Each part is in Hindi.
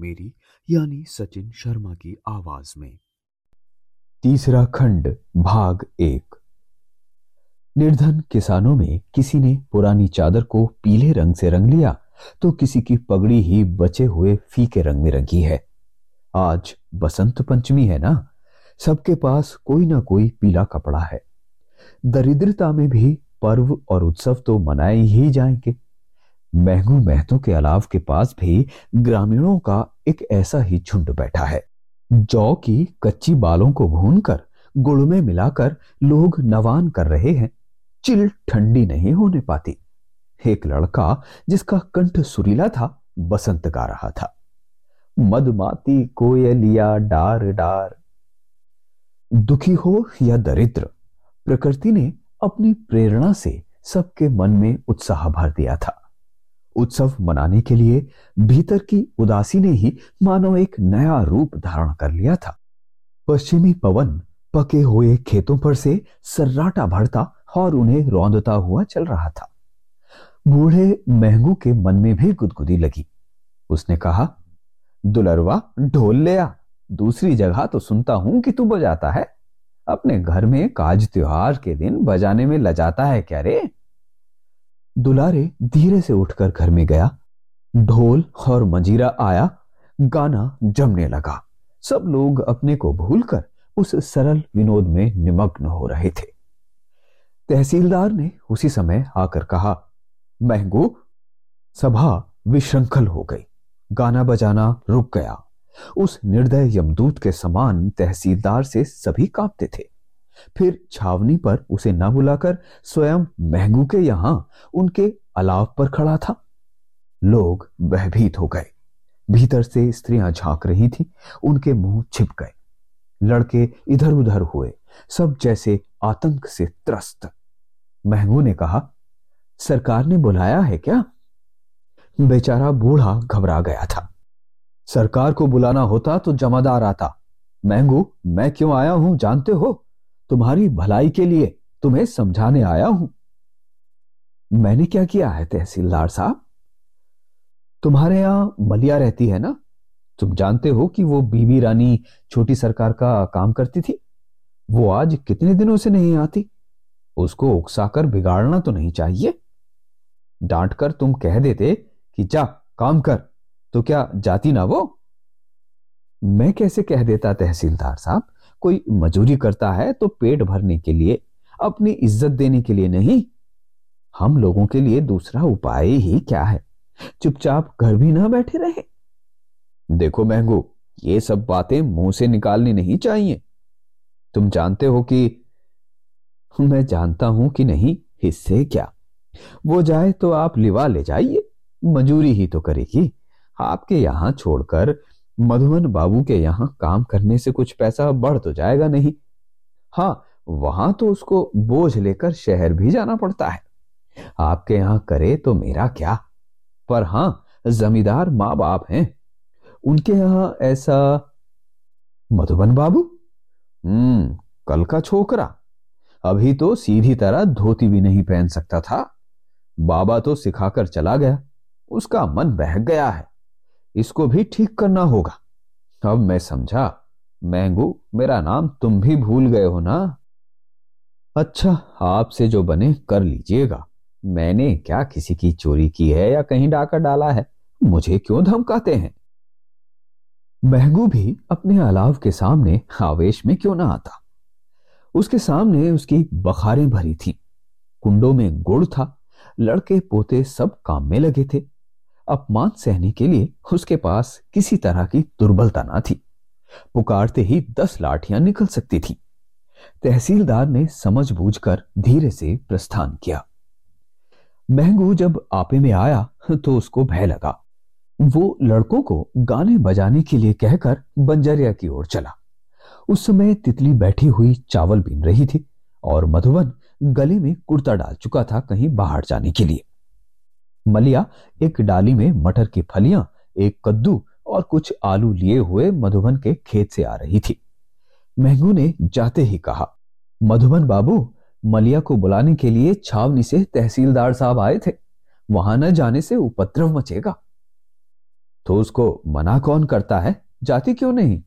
मेरी, यानी सचिन शर्मा की आवाज़ में। तीसरा खंड, भाग एक। निर्धन किसानों में किसी ने पुरानी चादर को पीले रंग से रंग लिया तो किसी की पगड़ी ही बचे हुए फीके रंग में रंगी है। आज बसंत पंचमी है ना? सबके पास कोई ना कोई पीला कपड़ा है। दरिद्रता में भी पर्व और उत्सव तो मनाए ही जाएँगे। महंगू महतों के अलाव के पास भी ग्रामीणों का एक ऐसा ही झुंड बैठा है। जौ की कच्ची बालों को भूनकर गुड़ में मिलाकर लोग नवान कर रहे हैं। चिल ठंडी नहीं होने पाती। एक लड़का जिसका कंठ सुरीला था, बसंत गा रहा था। मदमाती कोयलिया डार डार। दुखी हो या दरिद्र, प्रकृति ने अपनी प्रेरणा से सबके मन में उत्साह भर दिया था। उत्सव मनाने के लिए भीतर की उदासी ने ही मानो एक नया रूप धारण कर लिया था। पश्चिमी पवन पके हुए खेतों पर से सर्राटा भरता और उन्हें रौंदता हुआ चल रहा था। बूढ़े महंगू के मन में भी गुदगुदी लगी। उसने कहा, दुलरवा, ढोल ले आ। दूसरी जगह तो सुनता हूँ कि तू बजाता है। अपने घर में काज त्योहार के दिन बजाने में लजाता है क्या रे? दुलारे धीरे से उठकर घर में गया। ढोल और मंजीरा आया। गाना जमने लगा। सब लोग अपने को भूलकर उस सरल विनोद में निमग्न हो रहे थे। तहसीलदार ने उसी समय आकर कहा, महंगू, सभा विश्रंखल हो गई। गाना बजाना रुक गया। उस निर्दय यमदूत के समान तहसीलदार से सभी कांपते थे। फिर छावनी पर उसे न बुलाकर स्वयं महंगू के यहाँ उनके अलाव पर खड़ा था। लोग भयभीत हो गए। भीतर से स्त्रियाँ झाँक रही थी, उनके मुँह छिप गए। लड़के इधर उधर हुए, सब जैसे आतंक से त्रस्त। महंगू ने कहा, सरकार ने बुलाया है क्या? बेचारा बूढ़ा घबरा गया था। सरकार को बुलाना होता तो जमादार आता। महंगू, मैं क्यों आया हूँ? जानते हो? तुम्हारी भलाई के लिए तुम्हें समझाने आया हूँ। मैंने क्या किया है, तहसीलदार साहब? तुम्हारे यहाँ मलिया रहती है ना? तुम जानते हो कि वो बीबी रानी छोटी सरकार का काम करती थी? वो आज कितने दिनों से नहीं आती? उसको उकसाकर बिगाड़ना तो नहीं चाहिए। डांट कर तुम कह देते कि, जा, काम कर। तो क्या जाती ना वो? मैं कैसे कह देता, तहसीलदार साहब? कोई मजूरी करता है तो पेट भरने के लिए, अपनी इज़्ज़त देने के लिए नहीं। हम लोगों के लिए दूसरा उपाय ही क्या है? चुपचाप घर भी ना बैठे रहे। देखो महंगू, ये सब बातें मुँह से निकालनी नहीं चाहिए। तुम जानते हो कि मैं जानता हूँ कि नहीं, इससे क्या? वो जाए तो आप लिवा ले जाइए, मजूरी ही तो करेगी। आपके यहाँ छोड़कर मधुबन बाबू के यहाँ काम करने से कुछ पैसा बढ़ तो जाएगा नहीं। हाँ वहाँ तो उसको बोझ लेकर शहर भी जाना पड़ता है। आपके यहाँ करे तो मेरा क्या? पर हाँ, जमींदार माँ बाप हैं। उनके यहाँ ऐसा मधुबन बाबू? हम्म कल का छोकरा। अभी तो सीधी तरह धोती भी नहीं पहन सकता था। बाबा तो सिखाकर चला गया। उसका मन बहक गया है। इसको भी ठीक करना होगा। अब मैं समझा, मैंगू, मेरा नाम तुम भी भूल गए हो ना? अच्छा आपसे जो बने कर लीजिएगा। मैंने क्या किसी की चोरी की है या कहीं डाकर डाला है? मुझे क्यों धमकाते हैं? महंगू भी अपने अलाव के सामने आवेश में क्यों ना आता? उसके सामने उसकी बखारें भरी थी। कुंडों में गुड़ था, लड़के पोते सब काम में लगे थे। अपमान सहने के लिए उसके पास किसी तरह की दुर्बलता ना थी। पुकारते ही दस लाठियाँ निकल सकती थी। तहसीलदार ने समझ बूझकर धीरे से प्रस्थान किया। महंगू जब आपे में आया तो उसको भय लगा। वो लड़कों को गाने बजाने के लिए कहकर बंजरिया की ओर चला। उस समय तितली बैठी हुई चावल बीन रही थी और मधुबन गले में कुर्ता डाल चुका था कहीं बाहर जाने के लिए। मलिया, एक डाली में मटर की फलियाँ, एक कद्दू और कुछ आलू लिए हुए मधुबन के खेत से आ रही थी। महंगू ने जाते ही कहा, मधुबन बाबू, मलिया को बुलाने के लिए छावनी से तहसीलदार साहब आए थे। वहाँ न जाने से उपद्रव मचेगा। तो उसको मना कौन करता है? जाती क्यों नहीं?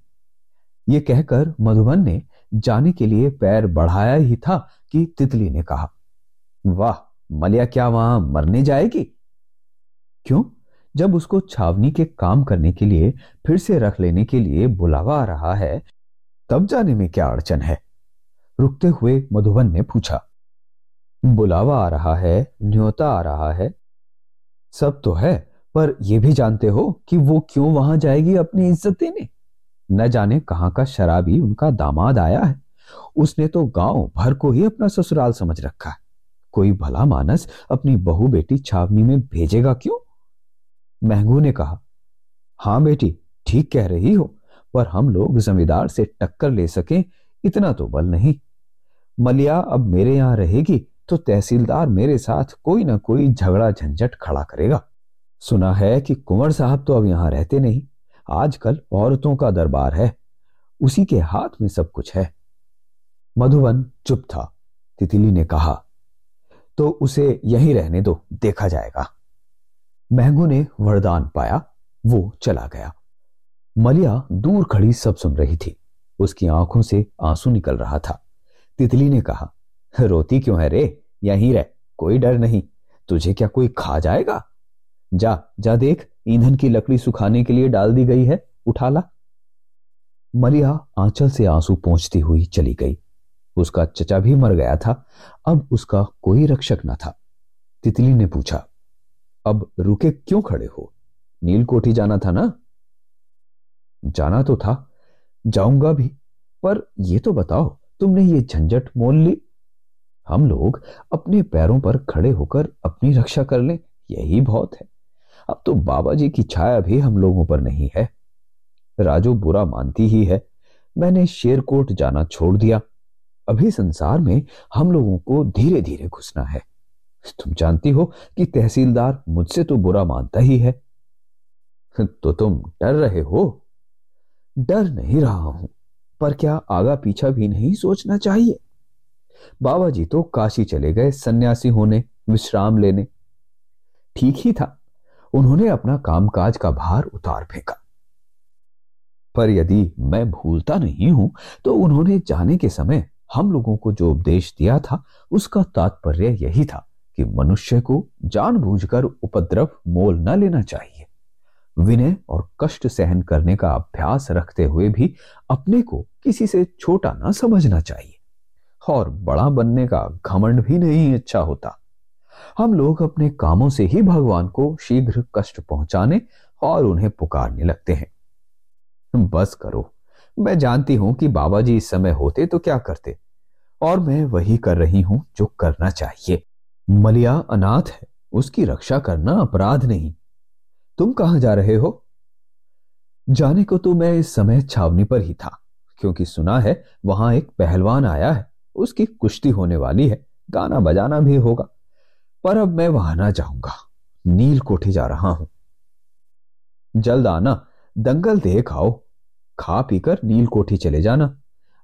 ये कहकर मधुबन ने जाने के लिए पैर बढ़ाया ही था कि तितली ने कहा, वाह, मलिया क्या वहाँ मरने जाएगी? क्यों? जब उसको छावनी के काम करने के लिए, फिर से रख लेने के लिए बुलावा आ रहा है, तब जाने में क्या अड़चन है? रुकते हुए मधुबन ने पूछा। बुलावा आ रहा है, न्योता आ रहा है। सब तो है, पर यह भी जानते हो कि वो क्यों वहाँ जाएगी अपनी इज़्ज़त देने न जाने कहाँ का शराबी उनका दामाद आया है। उसने तो गाँव भर को ही अपना ससुराल समझ रखा है। कोई भला मानस अपनी बहू बेटी छावनी में भेजेगा क्यों? महंगू ने कहा, हाँ बेटी, ठीक कह रही हो, पर हम लोग जमींदार से टक्कर ले सकें, इतना तो बल नहीं। मलिया, अब मेरे यहाँ रहेगी तो तहसीलदार मेरे साथ कोई ना कोई झगड़ा झंझट खड़ा करेगा। सुना है कि कुंवर साहब तो अब यहाँ रहते नहीं, आजकल औरतों का दरबार है, उसी के हाथ में सब कुछ है। मधुबन चुप था। तितली ने कहा तो उसे यहीं रहने दो, देखा जाएगा। महंगू ने वरदान पाया, वो चला गया। मलिया दूर खड़ी सब सुन रही थी। उसकी आँखों से आँसू निकल रहा था। तितली ने कहा, रोती क्यों है रे? यहीं रह, कोई डर नहीं। तुझे क्या कोई खा जाएगा? जा जा देख, ईंधन की लकड़ी सुखाने के लिए डाल दी गई है उठा ला मलिया आंचल से आँसू पहुँचती हुई चली गई। उसका चचा भी मर गया था, अब उसका कोई रक्षक न था। तितली ने पूछा अब रुके क्यों खड़े हो? नील कोठी जाना था ना? जाना तो था, जाऊँगा भी। पर यह तो बताओ, तुमने ये झंझट मोल ली? हम लोग अपने पैरों पर खड़े होकर अपनी रक्षा कर लें, यही बहुत है। अब तो बाबा जी की छाया भी हम लोगों पर नहीं है। राजू बुरा मानती ही है। मैंने शेरकोट जाना छोड़ दिया। अभी संसार में हम लोगों को धीरे धीरे घुसना है। तुम जानती हो कि तहसीलदार मुझसे तो बुरा मानता ही है। तो तुम डर रहे हो? डर नहीं रहा हूँ, पर क्या आगा पीछा भी नहीं सोचना चाहिए? बाबा जी तो काशी चले गए सन्यासी होने, विश्राम लेने। ठीक ही था, उन्होंने अपना कामकाज का भार उतार फेंका। पर यदि मैं भूलता नहीं हूँ तो उन्होंने जाने के समय हम लोगों को जो उपदेश दिया था, उसका तात्पर्य यही था। कि मनुष्य को जानबूझकर उपद्रव मोल न लेना चाहिए। विनय और कष्ट सहन करने का अभ्यास रखते हुए भी अपने को किसी से छोटा ना समझना चाहिए। और बड़ा बनने का घमंड भी नहीं अच्छा होता। हम लोग अपने कामों से ही भगवान को शीघ्र कष्ट पहुँचाने और उन्हें पुकारने लगते हैं। बस करो, मैं जानती हूँ कि बाबा जी इस समय होते तो क्या करते, और मैं वही कर रही हूँ जो करना चाहिए। मलिया अनाथ है, उसकी रक्षा करना अपराध नहीं। तुम कहाँ जा रहे हो? जाने को तो मैं इस समय छावनी पर ही था, क्योंकि सुना है वहाँ एक पहलवान आया है, उसकी कुश्ती होने वाली है, गाना बजाना भी होगा। पर अब मैं वहाँ ना जाऊँगा, नील कोठी जा रहा हूँ। जल्द आना, दंगल देख आओ, खा पीकर नील कोठी चले जाना।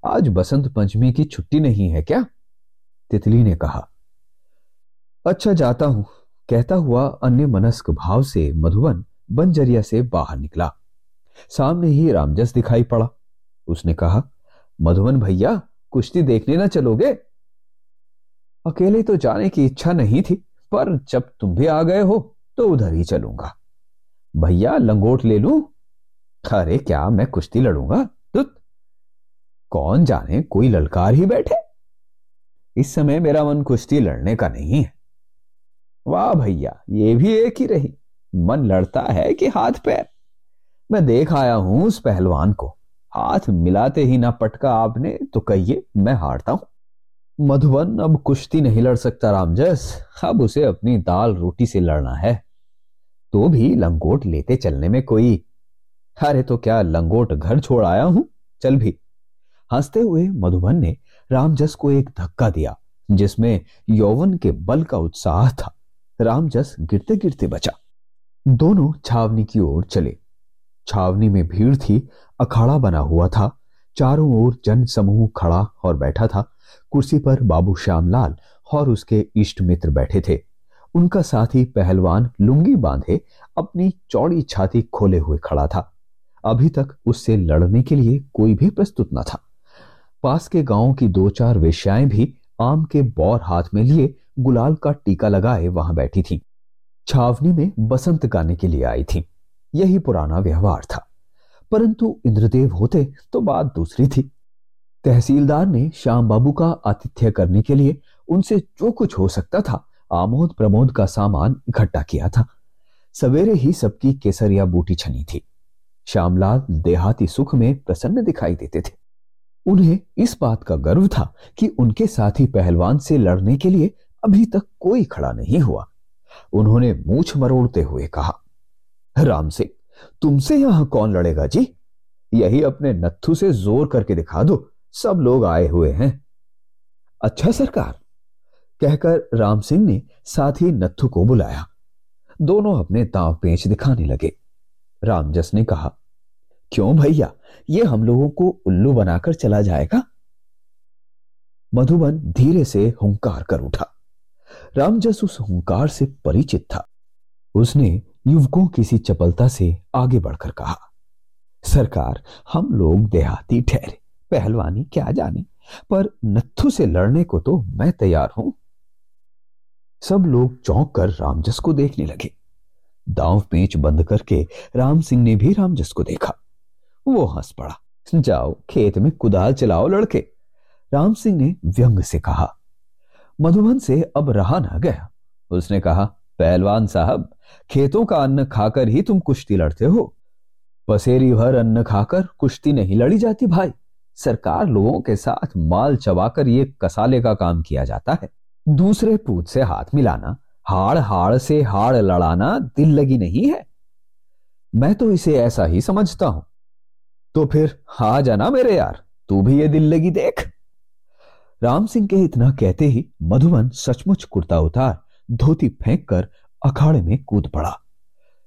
आज बसंत पंचमी की छुट्टी नहीं है क्या? तितली ने कहा। अच्छा जाता हूँ, कहता हुआ अन्य मनस्क भाव से मधुबन बंजरिया से बाहर निकला। सामने ही रामजस दिखाई पड़ा। उसने कहा, मधुबन भैया, कुश्ती देखने ना चलोगे? अकेले तो जाने की इच्छा नहीं थी, पर जब तुम भी आ गए हो तो उधर ही चलूँगा। भैया, लंगोट ले लू? अरे क्या, मैं कुश्ती लड़ूँगा तुत कौन जाने, कोई ललकार ही बैठे? इस समय मेरा मन कुश्ती लड़ने का नहीं है। वाह भैया, ये भी एक ही रही। मन लड़ता है कि हाथ पैर। मैं देख आया हूँ उस पहलवान को। हाथ मिलाते ही ना पटका आपने तो कहिए, मैं हारता हूँ। मधुबन, अब कुश्ती नहीं लड़ सकता रामजस। अब उसे अपनी दाल रोटी से लड़ना है। तो भी लंगोट लेते चलने में कोई। अरे तो क्या लंगोट घर छोड़ आया हूँ? चल भी। हँसते हुए मधुबन ने रामजस को एक धक्का दिया, जिसमें यौवन के बल का उत्साह था। रामजस गिरते गिरते बचा। दोनों छावनी की ओर चले। छावनी में भीड़ थी, अखाड़ा बना हुआ था। चारों ओर जन समूह खड़ा और बैठा था। कुर्सी पर बाबू श्यामलाल और उसके इष्ट मित्र बैठे थे। उनका साथी पहलवान लुंगी बांधे अपनी चौड़ी छाती खोले हुए खड़ा था। अभी तक उससे लड़ने के लिए कोई भी प्रस्तुत न था। पास के गाँव की दो चार वेश्याएँ भी आम के बौर हाथ में लिए गुलाल का टीका लगाए वहाँ बैठी थी। छावनी में बसंत गाने के लिए आई थी। यही पुराना व्यवहार था। परंतु इंद्रदेव होते तो बात दूसरी थी। तहसीलदार ने श्याम बाबू का आतिथ्य करने के लिए उनसे जो कुछ हो सकता था, आमोद प्रमोद का सामान इकट्ठा किया था। सवेरे ही सबकी केसरिया बूटी छनी थी। श्यामलाल देहाती सुख में प्रसन्न दिखाई देते थे। उन्हें इस बात का गर्व था कि उनके साथी पहलवान से लड़ने के लिए अभी तक कोई खड़ा नहीं हुआ। उन्होंने मूछ मरोड़ते हुए कहा, राम सिंह तुमसे यहाँ कौन लड़ेगा जी? यही अपने नत्थु से ज़ोर करके दिखा दो, सब लोग आए हुए हैं। अच्छा सरकार, कहकर राम सिंह ने साथ ही नत्थु को बुलाया। दोनों अपने दांव पेच दिखाने लगे। रामजस ने कहा, क्यों भैया, ये हम लोगों को उल्लू बनाकर चला जाएगा? मधुबन धीरे से हुंकार कर उठा। रामजस उस हुंकार से परिचित था। उसने युवकों की सी चपलता से आगे बढ़कर कहा, सरकार, हम लोग देहाती ठहरे, पहलवानी क्या जाने, पर नत्थु से लड़ने को तो मैं तैयार हूँ। सब लोग चौंक कर रामजस को देखने लगे। दांव पेच बंद करके राम सिंह ने भी रामजस को देखा। वो हंस पड़ा, जाओ, खेत में कुदाल चलाओ लड़के। राम सिंह ने व्यंग से कहा मधुबन से अब रहा ना गया। उसने कहा, पहलवान साहब, खेतों का अन्न खाकर ही तुम कुश्ती लड़ते हो। पसेरी भर अन्न खाकर कुश्ती नहीं लड़ी जाती भाई। सरकार लोगों के साथ माल चबाकर ये कसाले का काम किया जाता है। दूसरे पूत से हाथ मिलाना, हाड़ हाड़ से हाड़ लड़ाना दिल लगी नहीं है। मैं तो इसे ऐसा ही समझता हूँ। तो फिर, हा जाना मेरे यार, तू भी ये दिल लगी देख। राम सिंह के इतना कहते ही मधुबन सचमुच कुर्ता उतार, धोती फेंक कर अखाड़े में कूद पड़ा।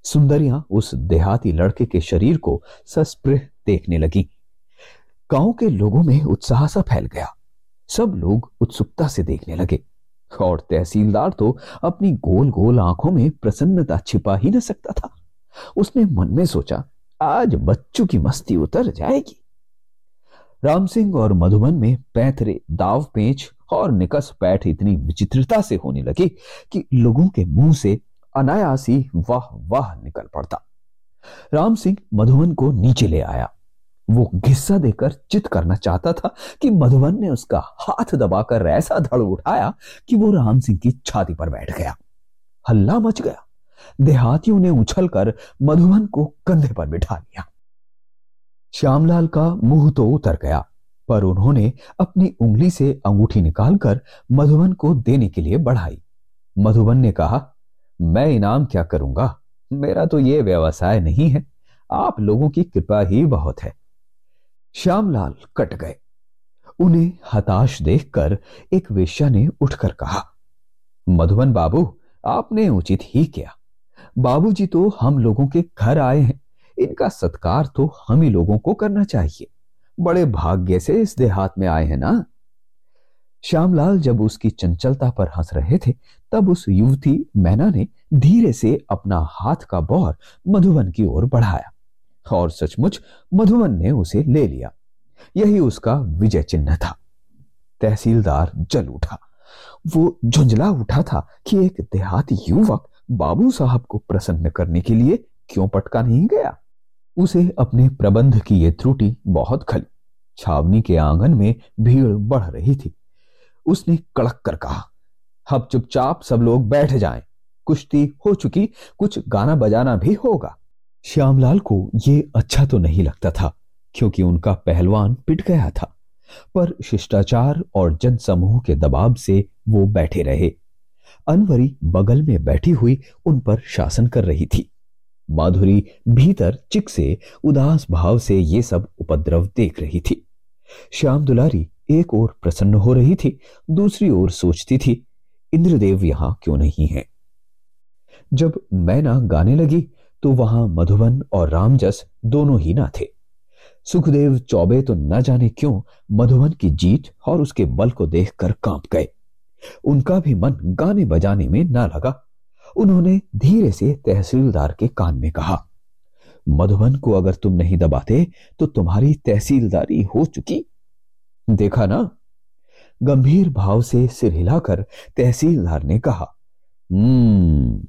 सुंदरियाँ उस देहाती लड़के के शरीर को सस्पृह देखने लगी। गाँव के लोगों में उत्साह सा फैल गया। सब लोग उत्सुकता से देखने लगे। और तहसीलदार तो अपनी गोल गोल आँखों में प्रसन्नता छिपा ही न सकता था। उसने मन में सोचा, आज बच्चों की मस्ती उतर जाएगी। राम सिंह और मधुबन में पैथरे दाव पेच और निकस पैठ इतनी विचित्रता से होने लगी कि लोगों के मुँह से अनायासी वाह वाह निकल पड़ता। राम सिंह मधुबन को नीचे ले आया। वो घिस्सा देकर चित करना चाहता था कि मधुबन ने उसका हाथ दबाकर ऐसा धड़ उठाया कि वो राम सिंह की छाती पर बैठ गया। हल्ला मच गया। देहातियों ने उछलकर मधुबन को कंधे पर बिठा लिया। श्यामलाल का मुँह तो उतर गया, पर उन्होंने अपनी उंगली से अंगूठी निकालकर मधुबन को देने के लिए बढ़ाई। मधुबन ने कहा, मैं इनाम क्या करूँगा? मेरा तो ये व्यवसाय नहीं है। आप लोगों की कृपा ही बहुत है। श्यामलाल कट गए। उन्हें हताश देखकर एक वेश्या ने उठकर कहा, मधुबन बाबू, आपने उचित ही किया। बाबूजी तो हम लोगों के घर आए हैं। इनका सत्कार तो हम ही लोगों को करना चाहिए। बड़े भाग्य से इस देहात में आए हैं ना। श्यामलाल जब उसकी चंचलता पर हंस रहे थे, तब उस युवती मैना ने धीरे से अपना हाथ का बौर मधुबन की ओर बढ़ाया और सचमुच मधुबन ने उसे ले लिया। यही उसका विजय चिन्ह था। तहसीलदार जल उठा। वो झुंझला उठा था कि एक देहाती युवक बाबू साहब को प्रसन्न करने के लिए क्यों पटका नहीं गया? उसे अपने प्रबंध की यह त्रुटि बहुत खली। छावनी के आँगन में भीड़ बढ़ रही थी। उसने कड़क कर कहा, अब चुपचाप सब लोग बैठ जाएँ। कुश्ती हो चुकी, कुछ गाना बजाना भी होगा। श्यामलाल को यह अच्छा तो नहीं लगता था, क्योंकि उनका पहलवान पिट गया था। पर शिष्टाचार और जनसमूह के दबाव से वो बैठे रहे। अनवरी बगल में बैठी हुई उन पर शासन कर रही थी। माधुरी भीतर चिक से, उदास भाव से ये सब उपद्रव देख रही थी। श्याम दुलारी एक ओर प्रसन्न हो रही थी, दूसरी ओर सोचती थी, इंद्रदेव यहाँ क्यों नहीं है? जब मैना गाने लगी तो वहाँ मधुबन और रामजस दोनों ही ना थे। सुखदेव चौबे तो न जाने क्यों मधुबन की जीत और उसके बल को देखकर काँप गए। उनका भी मन गाने बजाने में ना लगा। उन्होंने धीरे से तहसीलदार के कान में कहा, मधुबन को अगर तुम नहीं दबाते तो तुम्हारी तहसीलदारी हो चुकी। देखा ना? गंभीर भाव से सिर हिलाकर तहसीलदार ने कहा हम्म